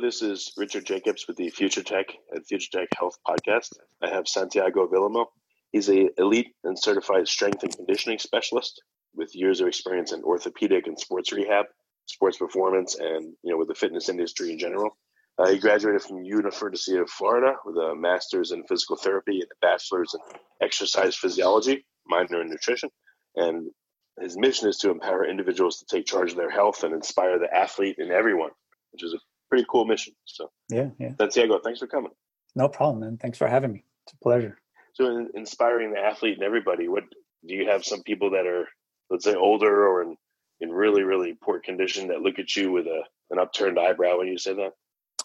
This is Richard Jacobs with the Future Tech and Future Tech Health Podcast. I have Santiago Villamil. He's a elite and certified strength and conditioning specialist with years of experience in orthopedic and sports rehab, sports performance, and you know with the fitness industry in general. Uh, he graduated from University of Florida with a master's in physical therapy and a bachelor's in exercise physiology, minor in nutrition, and his mission is to empower individuals to take charge of their health and inspire the athlete in everyone, which is a pretty cool mission. So yeah, yeah. Santiago, thanks for coming. No problem, man. Thanks for having me. It's a pleasure. So, in inspiring the athlete and everybody, what do you have? Some people that are, let's say, older or in in really really poor condition that look at you with a an upturned eyebrow when you say that.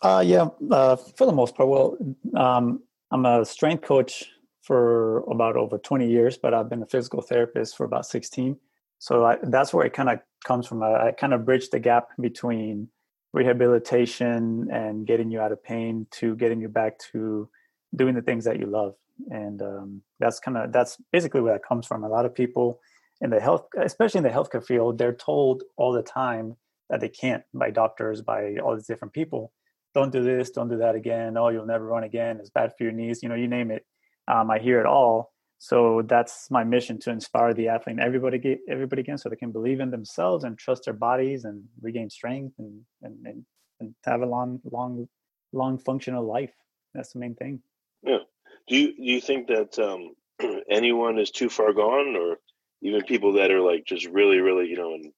Uh, yeah, uh, for the most part. Well, um, I'm a strength coach for about over 20 years, but I've been a physical therapist for about 16. So I, that's where it kind of comes from. I, I kind of bridge the gap between rehabilitation and getting you out of pain to getting you back to doing the things that you love. And um, that's kind of that's basically where that comes from. A lot of people in the health especially in the healthcare field they're told all the time that they can't by doctors by all these different people. Don't do this don't do that again. Oh you'll never run again. It's bad for your knees you know you name it. Um, i hear it all so that's my mission to inspire the athlete everybody everybody again so they can believe in themselves and trust their bodies and regain strength and and, and, and have a long long long functional life. That's the main thing. Yeah. Do you do you think that um, anyone is too far gone or even people that are like just really really you know and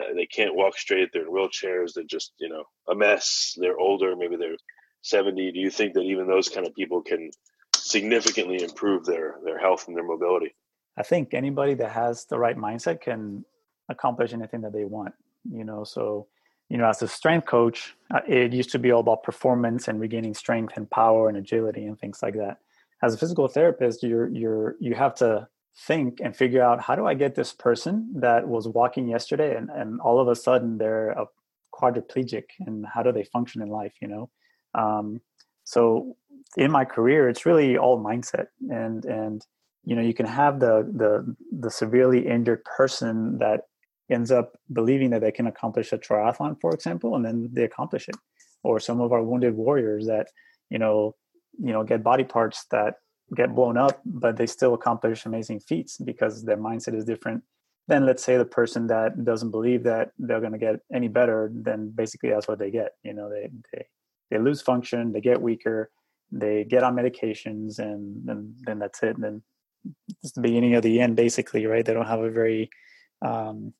uh, they can't walk straight they're in wheelchairs they're just you know a mess they're older maybe they're 70 do you think that even those kind of people can significantly improve their their health and their mobility. I think anybody that has the right mindset can accomplish anything that they want. You know, so you know, as a strength coach, uh, it used to be all about performance and regaining strength and power and agility and things like that. As a physical therapist, you're you're you have to think and figure out how do I get this person that was walking yesterday and, and all of a sudden they're a quadriplegic and how do they function in life, you know? Um, so in my career, it's really all mindset and and you know you can have the the the severely injured person that ends up believing that they can accomplish a triathlon, for example, and then they accomplish it. Or some of our wounded warriors that you know you know get body parts that get blown up, but they still accomplish amazing feats because their mindset is different then let's say the person that doesn't believe that they're going to get any better then basically that's what they get you know they they they lose function they get weaker they get on medications and then then that's it. And then it's the beginning of the end basically right? They don't have a very um,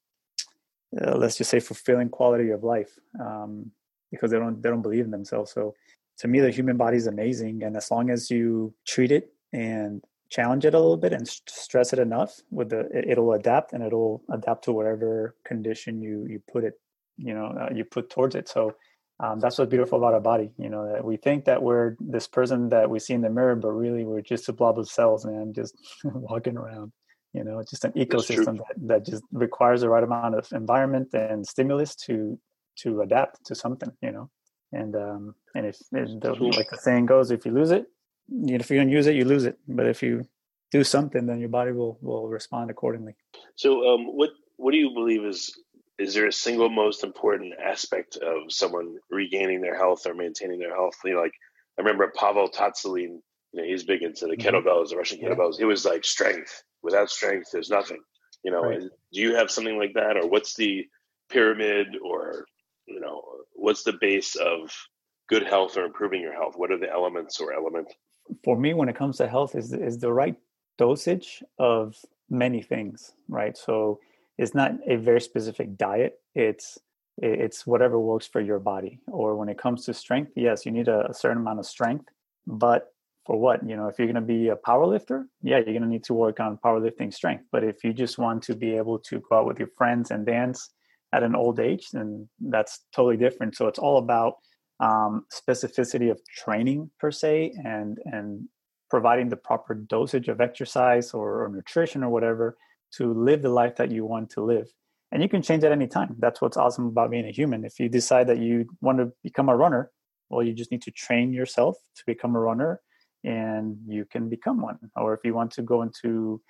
uh, let's just say fulfilling quality of life um, because they don't they don't believe in themselves. So to me the human body is amazing. And as long as you treat it and challenge it a little bit and stress it enough with the it'll adapt and it'll adapt to whatever condition you you put it you know uh, you put towards it. So um, that's what's beautiful about our body you know that we think that we're this person that we see in the mirror but really we're just a blob of cells man just walking around you know just an ecosystem that, that just requires the right amount of environment and stimulus to to adapt to something you know and um and if, if the, like the saying goes if you lose it you know, if you don't use it, you lose it. But if you do something, then your body will will respond accordingly. So, um, what what do you believe is is there a single most important aspect of someone regaining their health or maintaining their health? You know, like I remember Pavel Tsatsouline, you know, he's big into the mm-hmm. kettlebells, the Russian kettlebells. Yeah. It was like strength. Without strength, there's nothing. You know, right. do you have something like that, or what's the pyramid, or you know, what's the base of good health or improving your health? What are the elements or element? For me, when it comes to health, is is the right dosage of many things, right? So it's not a very specific diet. It's it's whatever works for your body. Or when it comes to strength, yes, you need a, a certain amount of strength, but for what? You know, if you're going to be a power lifter, yeah, you're going to need to work on powerlifting strength. But if you just want to be able to go out with your friends and dance at an old age, then that's totally different. So it's all about um, specificity of training per se, and and providing the proper dosage of exercise or, or nutrition or whatever to live the life that you want to live. And you can change at any time. That's what's awesome about being a human. If you decide that you want to become a runner, well, you just need to train yourself to become a runner and you can become one. Or if you want to go into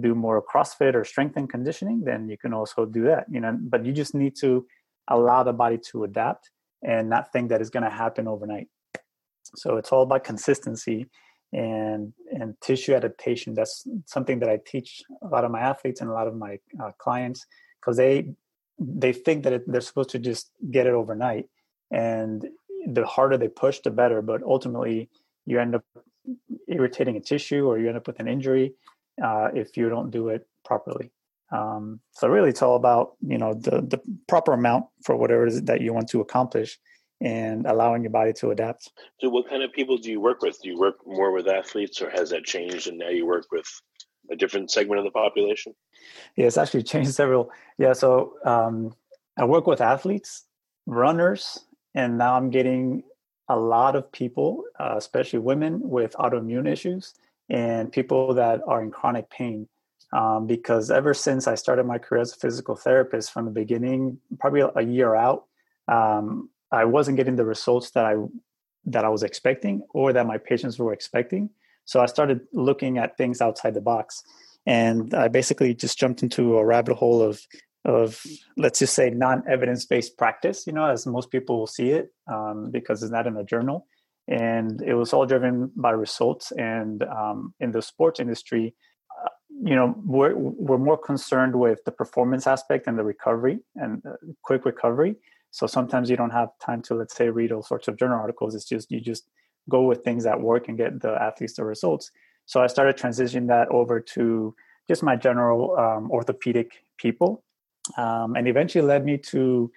do more CrossFit or strength and conditioning, then you can also do that. You know, but you just need to allow the body to adapt and not think that it's going to happen overnight. So it's all about consistency and and tissue adaptation that's something that i teach a lot of my athletes and a lot of my uh, clients because they they think that it, they're supposed to just get it overnight and the harder they push the better but ultimately you end up irritating a tissue or you end up with an injury uh, if you don't do it properly. Um, so really it's all about you know the the proper amount for whatever it is that you want to accomplish and allowing your body to adapt. So, what kind of people do you work with? Do you work more with athletes, or has that changed, and now you work with a different segment of the population? Yeah, it's actually changed several. Yeah, so um, I work with athletes, runners, and now I'm getting a lot of people, uh, especially women, with autoimmune issues and people that are in chronic pain. Um, because ever since I started my career as a physical therapist, from the beginning, probably a year out, um, I wasn't getting the results that I that I was expecting or that my patients were expecting. So I started looking at things outside the box, and I basically just jumped into a rabbit hole of of let's just say non-evidence based practice. You know, as most people will see it um, because it's not in a journal, and it was all driven by results. And um, in the sports industry, uh, you know, we're we're more concerned with the performance aspect and the recovery and uh, quick recovery so sometimes you don't have time to, let's say, read all sorts of journal articles. It's just you just go with things that work and get the athletes the results. So I started transitioning that over to just my general um, orthopedic people, um, and eventually led me to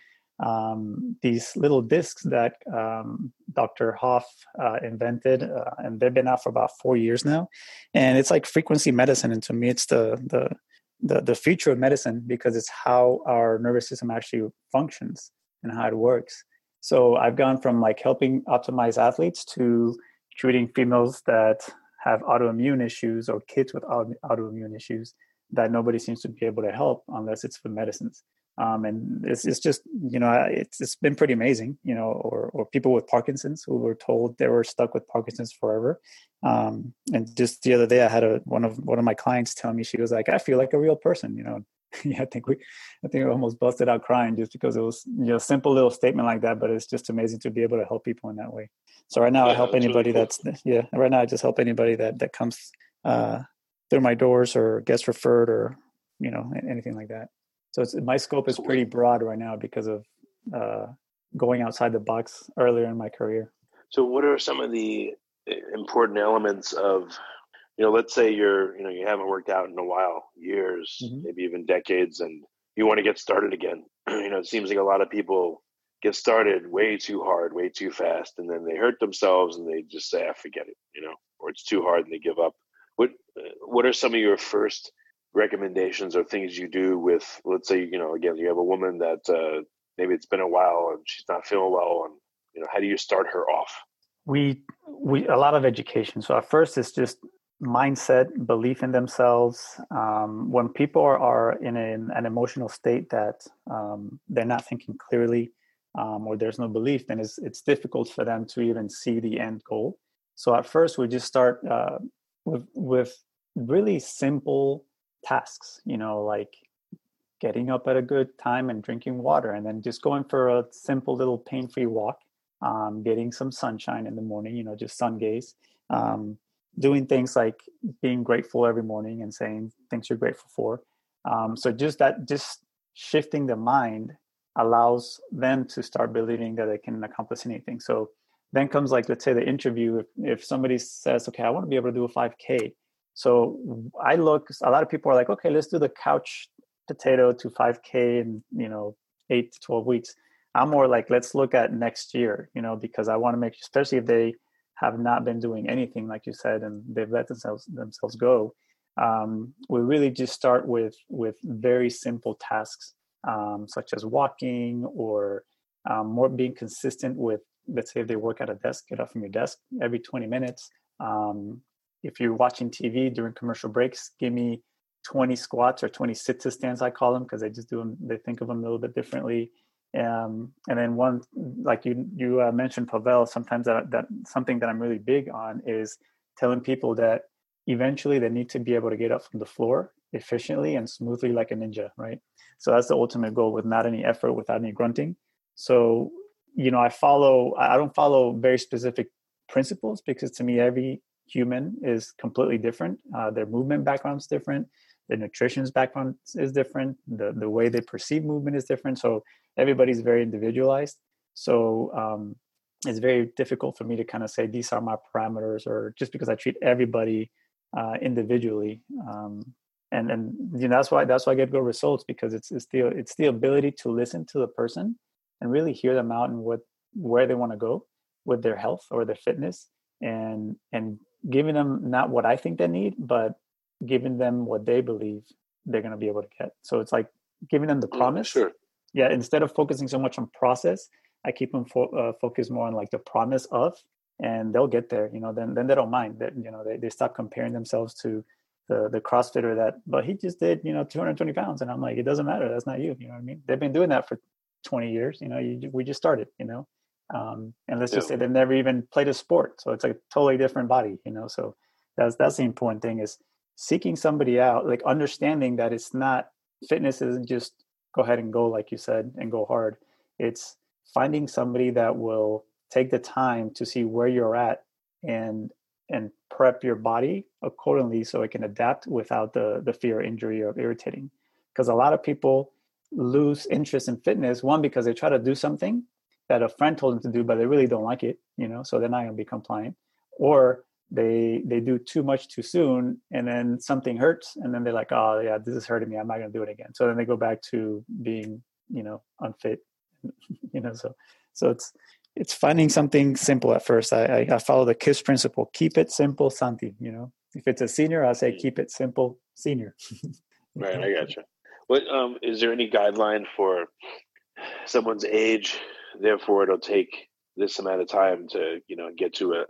um, these little discs that um, Dr. Hoff uh, invented, uh, and they've been out for about four years now. And it's like frequency medicine, and to me, it's the the the, the future of medicine because it's how our nervous system actually functions and how it works. So I've gone from like helping optimize athletes to treating females that have autoimmune issues or kids with autoimmune issues that nobody seems to be able to help unless it's for medicines. Um, and it's, it's just you know it's it's been pretty amazing you know or or people with Parkinson's who were told they were stuck with Parkinson's forever. Um, and just the other day, I had a one of one of my clients tell me she was like, I feel like a real person, you know. yeah, I think we, I think we almost busted out crying just because it was you know simple little statement like that, but it's just amazing to be able to help people in that way. So right now yeah, I help anybody really cool. that's yeah. Right now I just help anybody that that comes uh, through my doors or gets referred or you know anything like that. So it's, my scope is pretty broad right now because of uh, going outside the box earlier in my career. So what are some of the eh, important elements of you know, let's say you're, you know, you haven't worked out in a while, years, mm-hmm. maybe even decades, and you want to get started again. you know, it seems like a lot of people get started way too hard, way too fast, and then they hurt themselves and they just say, "I ah, forget it," you know, or it's too hard and they give up. What What are some of your first recommendations or things you do with, let's say, you know, again, you have a woman that uh, maybe it's been a while and she's not feeling well, and you know, how do you start her off? We we a lot of education. So at first, it's just mindset, belief in themselves. Um, when people are, are in an, an, emotional state that um, they're not thinking clearly um, or there's no belief, then it's, it's difficult for them to even see the end goal. So at first, we just start uh, with with really simple tasks. You know, like getting up at a good time and drinking water, and then just going for a simple little pain-free walk, um, getting some sunshine in the morning. You know, just sun gaze. Um, doing things like being grateful every morning and saying things you're grateful for. Um, so just that, just shifting the mind allows them to start believing that they can accomplish anything. So then comes like let's say the interview. If if somebody says, okay, I want to be able to do a 5K, so I look. A lot of people are like, okay, let's do the couch potato to 5K in you know eight to 12 weeks. I'm more like let's look at next year, you know, because I want to make, especially if they have not been doing anything, like you said, and they've let themselves themselves go. Um, we really just start with with very simple tasks um, such as walking or um, more being consistent with let's say if they work at a desk get up from your desk every 20 minutes um, if you're watching tv during commercial breaks give me 20 squats or 20 sit to stands i call them because they just do them they think of them a little bit differently um, and then one like you you uh, mentioned pavel sometimes that, that something that i'm really big on is telling people that eventually they need to be able to get up from the floor efficiently and smoothly like a ninja right? So that's the ultimate goal with not any effort without any grunting. So you know i follow i don't follow very specific principles because to me every human is completely different. Uh, their movement background is different. Their nutrition's background is different. The, the way they perceive movement is different. So everybody's very individualized. So um, it's very difficult for me to kind of say these are my parameters or just because i treat everybody uh, individually um, and and you know that's why that's why I get good results because it's it's the it's the ability to listen to the person and really hear them out and what where they want to go with their health or their fitness and and giving them not what I think they need but giving them what they believe they're going to be able to get. So it's like giving them the mm, promise sure yeah instead of focusing so much on process I keep them fo- uh, focused more on like the promise of and they'll get there you know then then they don't mind that you know they, they stop comparing themselves to the the CrossFitter that, but he just did you know 220 pounds, and I'm like, it doesn't matter. That's not you. You know what I mean? They've been doing that for 20 years. You know, you, we just started. You know, um, and let's yeah. just say they've never even played a sport, so it's a totally different body. You know, so that's that's the important thing is seeking somebody out, like understanding that it's not fitness isn't just go ahead and go like you said and go hard. It's finding somebody that will take the time to see where you're at and and prep your body accordingly so it can adapt without the the fear injury or irritating because a lot of people lose interest in fitness one because they try to do something that a friend told them to do but they really don't like it you know so they're not going to be compliant or they they do too much too soon and then something hurts and then they're like oh yeah this is hurting me i'm not going to do it again so then they go back to being you know unfit you know so so it's it's finding something simple at first. I, I, follow the KISS principle. Keep it simple, Santi. You know, if it's a senior, I'll say keep it simple, senior. right, I gotcha. What um, is there any guideline for someone's age? Therefore, it'll take this amount of time to you know get to a,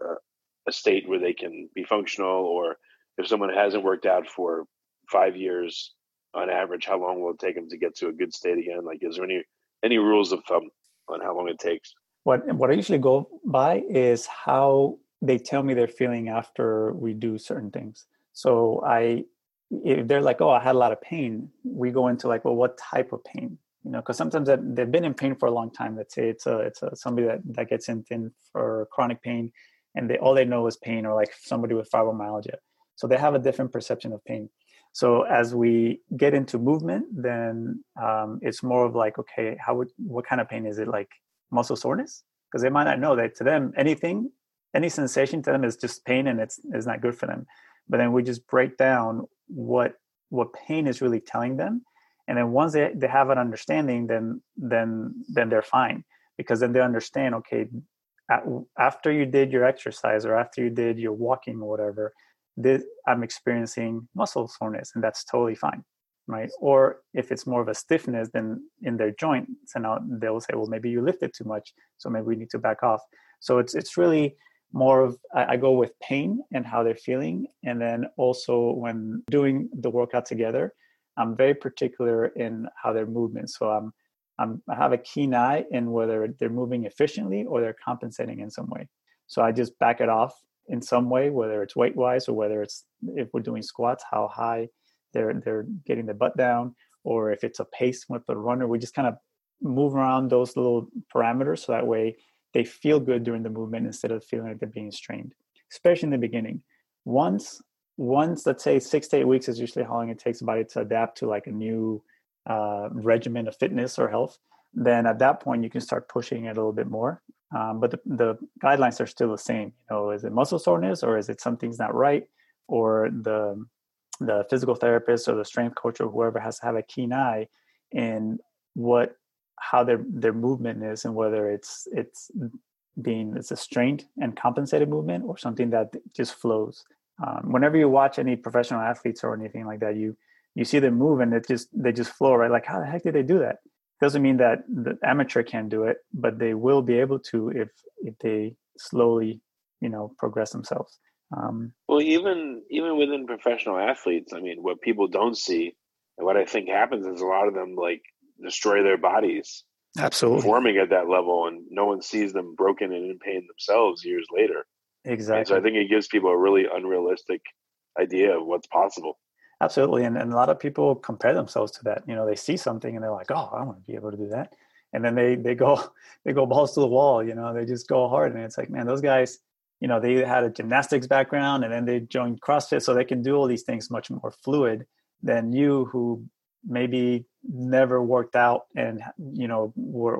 a state where they can be functional. Or if someone hasn't worked out for five years on average, how long will it take them to get to a good state again? Like, is there any any rules of thumb on how long it takes? what what I usually go by is how they tell me they're feeling after we do certain things. So I if they're like, oh, I had a lot of pain, we go into like, well, what type of pain? You know, because sometimes they've been in pain for a long time. Let's say it's a it's a somebody that that gets in, in for chronic pain, and they all they know is pain, or like somebody with fibromyalgia. So they have a different perception of pain. So as we get into movement, then um, it's more of like, okay, how would what kind of pain is it? Like muscle soreness because they might not know that to them anything any sensation to them is just pain and it's is not good for them but then we just break down what what pain is really telling them and then once they, they have an understanding then then then they're fine because then they understand okay after you did your exercise or after you did your walking or whatever this, i'm experiencing muscle soreness and that's totally fine right? Or if it's more of a stiffness than in their joint, so now they'll say, well, maybe you lifted too much, so maybe we need to back off. So it's it's really more of I, I go with pain and how they're feeling, and then also when doing the workout together, I'm very particular in how their movement. So I'm, I'm I have a keen eye in whether they're moving efficiently or they're compensating in some way. So I just back it off in some way, whether it's weight wise or whether it's if we're doing squats, how high they're they're getting the butt down, or if it's a pace with the runner. We just kind of move around those little parameters so that way they feel good during the movement instead of feeling like they're being strained, especially in the beginning. Once once let's say six to eight weeks is usually how long it takes a body to adapt to like a new uh, regimen of fitness or health then at that point you can start pushing it a little bit more. Um, but the, the, guidelines are still the same you know is it muscle soreness or is it something's not right? Or the the physical therapist or the strength coach or whoever has to have a keen eye in what how their their movement is and whether it's it's being it's a strained and compensated movement or something that just flows. Um, whenever you watch any professional athletes or anything like that you you see them move and it just they just flow right? Like how the heck did they do that? Doesn't mean that the amateur can't do it but they will be able to if if they slowly you know progress themselves. Um, well even even within professional athletes i mean what people don't see and what i think happens is a lot of them like destroy their bodies absolutely. performing at that level and no one sees them broken and in pain themselves years later. Exactly and so i think it gives people a really unrealistic idea of what's possible Absolutely. And, and a lot of people compare themselves to that. You know, they see something and they're like, oh, I want to be able to do that. And then they, they go, they go balls to the wall, you know, they just go hard. And it's like, man, those guys, you know, they had a gymnastics background and then they joined CrossFit so they can do all these things much more fluid than you who maybe never worked out and you know were,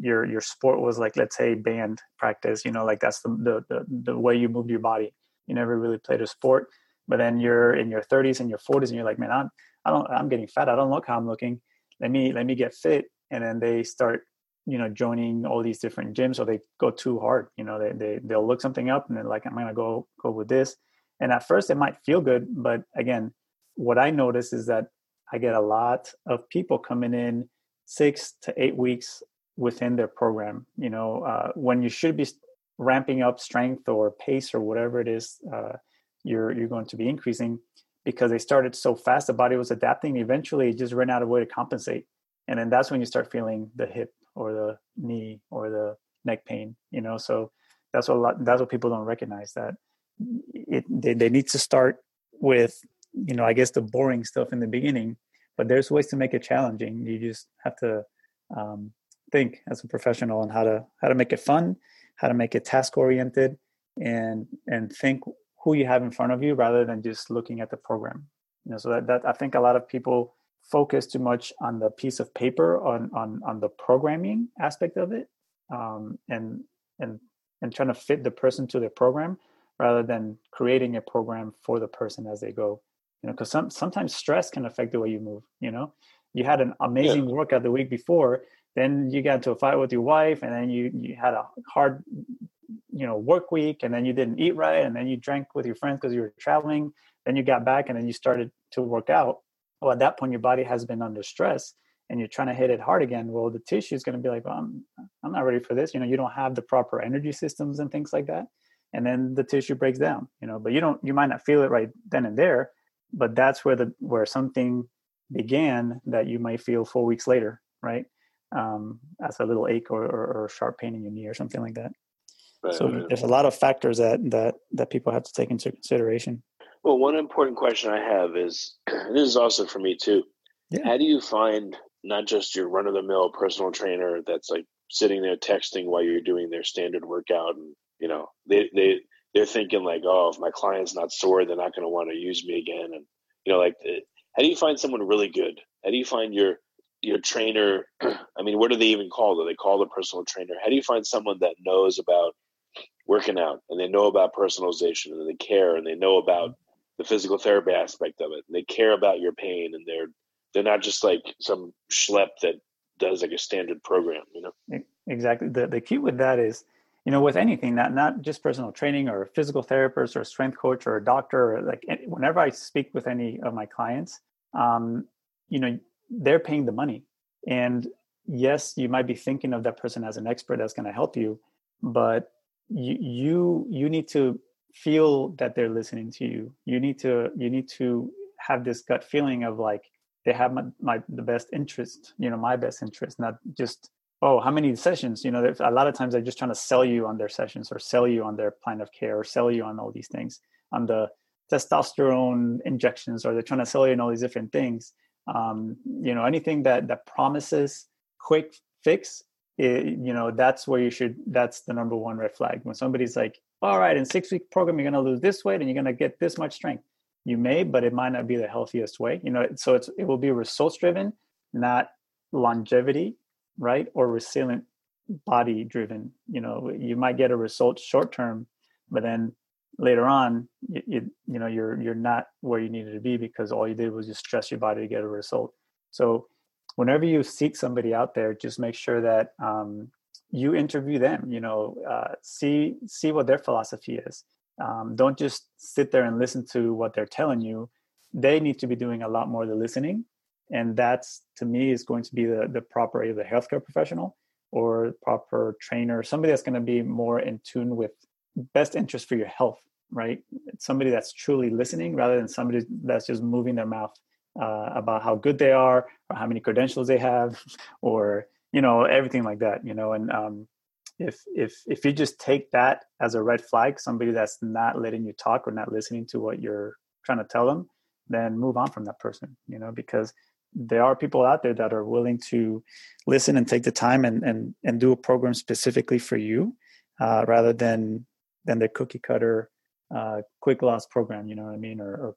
your your sport was like let's say band practice you know like that's the, the the the way you moved your body you never really played a sport but then you're in your 30s and your 40s and you're like man i'm i don't i'm getting fat. I don't look how i'm looking. Let me let me get fit. And then they start you know joining all these different gyms or they go too hard you know they, they they'll look something up and they're like i'm gonna go go with this. And at first it might feel good but again what i notice is that i get a lot of people coming in six to eight weeks within their program you know uh, when you should be ramping up strength or pace or whatever it is uh, you're you're going to be increasing because they started so fast the body was adapting eventually it just ran out of way to compensate. And then that's when you start feeling the hip or the knee or the neck pain you know? So that's what a lot that's what people don't recognize that it they, they need to start with you know i guess the boring stuff in the beginning but there's ways to make it challenging. You just have to um, think as a professional on how to how to make it fun how to make it task oriented and and think who you have in front of you rather than just looking at the program. You know so that, that i think a lot of people focus too much on the piece of paper on on on the programming aspect of it um, and and and trying to fit the person to the program rather than creating a program for the person as they go. You know because some sometimes stress can affect the way you move you know? You had an amazing yeah. workout the week before then you got into a fight with your wife and then you you had a hard you know work week and then you didn't eat right and then you drank with your friends because you were traveling then you got back and then you started to work out. Well at that point your body has been under stress and you're trying to hit it hard again. Well the tissue is going to be like well, I'm, I'm not ready for this. You know you don't have the proper energy systems and things like that and then the tissue breaks down you know but you don't you might not feel it right then and there but that's where the where something began that you might feel four weeks later right? Um, as a little ache or, or, or sharp pain in your knee or something like that so there's a lot of factors that that that people have to take into consideration. Well, one important question I have is this is also for me too. Yeah. How do you find not just your run of the mill personal trainer that's like sitting there texting while you're doing their standard workout and you know they they they're thinking like oh if my client's not sore they're not going to want to use me again and you know like eh, how do you find someone really good how do you find your your trainer i mean what do they even call do they call the personal trainer how do you find someone that knows about working out and they know about personalization and they care and they know about the physical therapy aspect of it and they care about your pain and they're they're not just like some schlep that does like a standard program you know? Exactly. The, the key with that is you know with anything not not just personal training or a physical therapist or strength coach or a doctor or like whenever i speak with any of my clients um you know they're paying the money. And yes you might be thinking of that person as an expert that's going to help you but you you you need to feel that they're listening to you you need to you need to have this gut feeling of like they have my, my the best interest you know my best interest not just oh, how many sessions? You know, a lot of times they're just trying to sell you on their sessions or sell you on their plan of care or sell you on all these things on the testosterone injections or they're trying to sell you on all these different things. Um, you know, anything that that promises quick fix, it, you know, that's where you should. That's the number one red flag. When somebody's like, all right, in six week program, you're going to lose this weight and you're going to get this much strength. You may, but it might not be the healthiest way. You know, so it's it will be results driven, not longevity, right? Or resilient body driven. You know, you might get a result short term, but then later on, you, you, you know, you're you're not where you needed to be because all you did was just stress your body to get a result. So, whenever you seek somebody out there, just make sure that um, you interview them you know uh, see see what their philosophy is. Um, don't just sit there and listen to what they're telling you. They need to be doing a lot more of the listening. And that's to me is going to be the the proper either healthcare professional or proper trainer somebody that's going to be more in tune with best interest for your health right? Somebody that's truly listening rather than somebody that's just moving their mouth uh, about how good they are or how many credentials they have or you know everything like that you know and um, if if if you just take that as a red flag somebody that's not letting you talk or not listening to what you're trying to tell them then move on from that person you know because there are people out there that are willing to listen and take the time and and and do a program specifically for you uh, rather than than the cookie cutter uh, quick loss program you know what i mean or, or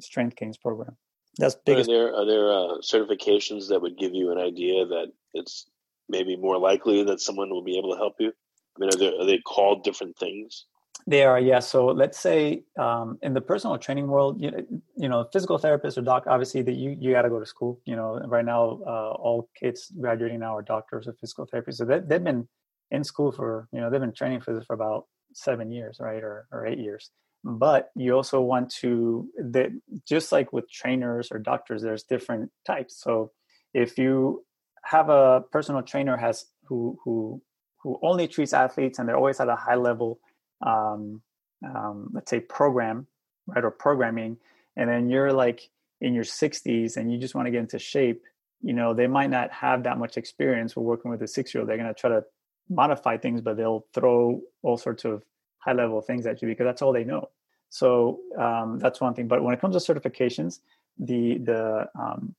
strength gains program that's biggest. Are there are there uh, certifications that would give you an idea that it's maybe more likely that someone will be able to help you? I mean, are, there, are they called different things? They are, yeah. So let's say um, in the personal training world, you, you know, physical therapist or doc, obviously that you, you got to go to school, you know, right now, uh, all kids graduating now are doctors or physical therapists. So they, they've been in school for, you know, they've been training for this for about seven years, right. Or, or eight years but you also want to that just like with trainers or doctors there's different types. So if you have a personal trainer has who who who only treats athletes and they're always at a high level um, um, let's say program right or programming and then you're like in your 60s and you just want to get into shape you know they might not have that much experience with working with a six year old they're going to try to modify things but they'll throw all sorts of high level things at you because that's all they know. So um, that's one thing. But when it comes to certifications, the the um,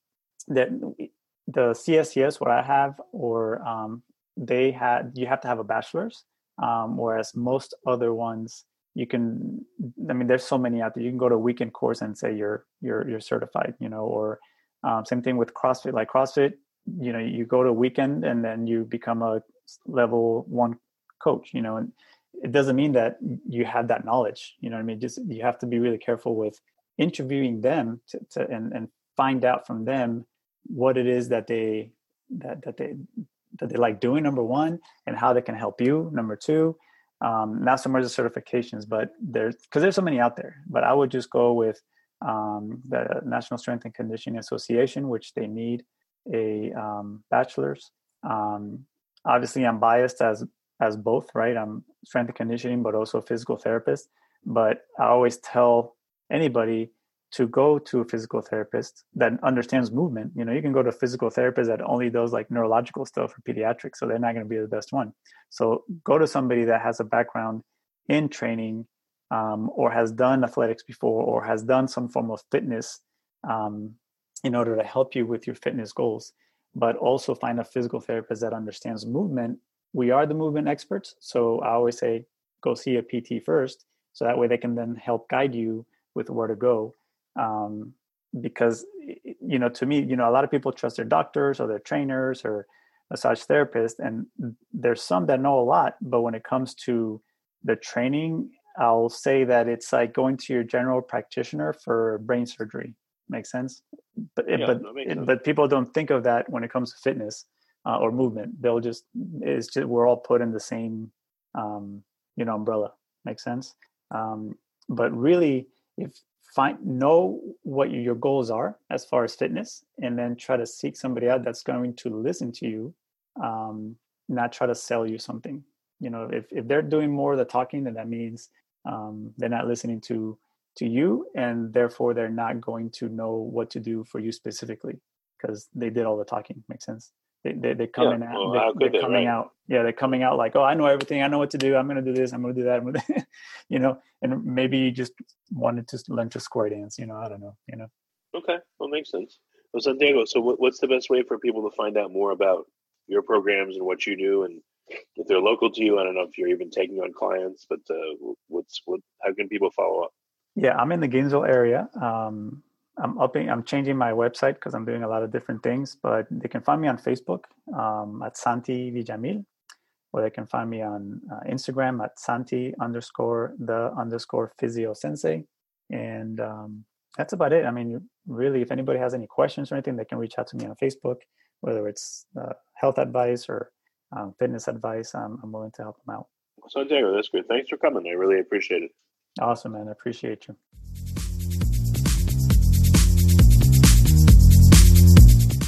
the the CSCS, what I have, or um, they had, you have to have a bachelor's, um, whereas most other ones you can. I mean, there's so many out there. You can go to a weekend course and say you're you're you're certified, you know, or um, same thing with CrossFit. Like CrossFit, you know, you go to a weekend and then you become a level one coach, you know, and it doesn't mean that you have that knowledge you know what i mean? Just you have to be really careful with interviewing them to, to and, and find out from them what it is that they that that they that they like doing number one and how they can help you number two um, not so much the certifications but there's because there's so many out there but i would just go with um, the national strength and conditioning association which they need a um, bachelor's. Um, obviously i'm biased as as both, right? I'm strength and conditioning, but also a physical therapist. But I always tell anybody to go to a physical therapist that understands movement. You know, you can go to a physical therapist that only does like neurological stuff or pediatrics, so they're not going to be the best one. So go to somebody that has a background in training um, or has done athletics before or has done some form of fitness um, in order to help you with your fitness goals. But also find a physical therapist that understands movement we are the movement experts. So I always say, go see a PT first. So that way they can then help guide you with where to go. Um, because, you know, to me, you know, a lot of people trust their doctors or their trainers or massage therapists. And there's some that know a lot. But when it comes to the training, I'll say that it's like going to your general practitioner for brain surgery. Makes sense? But, yeah, but, sense. but people don't think of that when it comes to fitness uh, or movement. They'll just it's just we're all put in the same um, you know umbrella. Makes sense. Um, but really, if find know what your goals are as far as fitness, and then try to seek somebody out that's going to listen to you, um, not try to sell you something. You know, if if they're doing more of the talking, then that means um, they're not listening to to you, and therefore they're not going to know what to do for you specifically because they did all the talking. Makes sense. They they they coming yeah. out. Well, they, are coming right? out. Yeah, they're coming out like, oh, I know everything. I know what to do. I'm going to do this. I'm going to do that. You know, and maybe you just wanted to learn to square dance. You know, I don't know. You know. Okay, well, makes sense. Well, Santiago, so what's the best way for people to find out more about your programs and what you do, and if they're local to you? I don't know if you're even taking on clients, but uh, what's what? How can people follow up? Yeah, I'm in the Gainesville area. Um, I'm upping, I'm changing my website because I'm doing a lot of different things, but they can find me on Facebook um, at Santi Villamil, or they can find me on uh, Instagram at Santi underscore the underscore physio sensei. And um, that's about it. I mean, really, if anybody has any questions or anything, they can reach out to me on Facebook, whether it's uh, health advice or um, fitness advice. I'm, I'm willing to help them out. So, Santiago, that's good. Thanks for coming. I really appreciate it. Awesome, man. I appreciate you.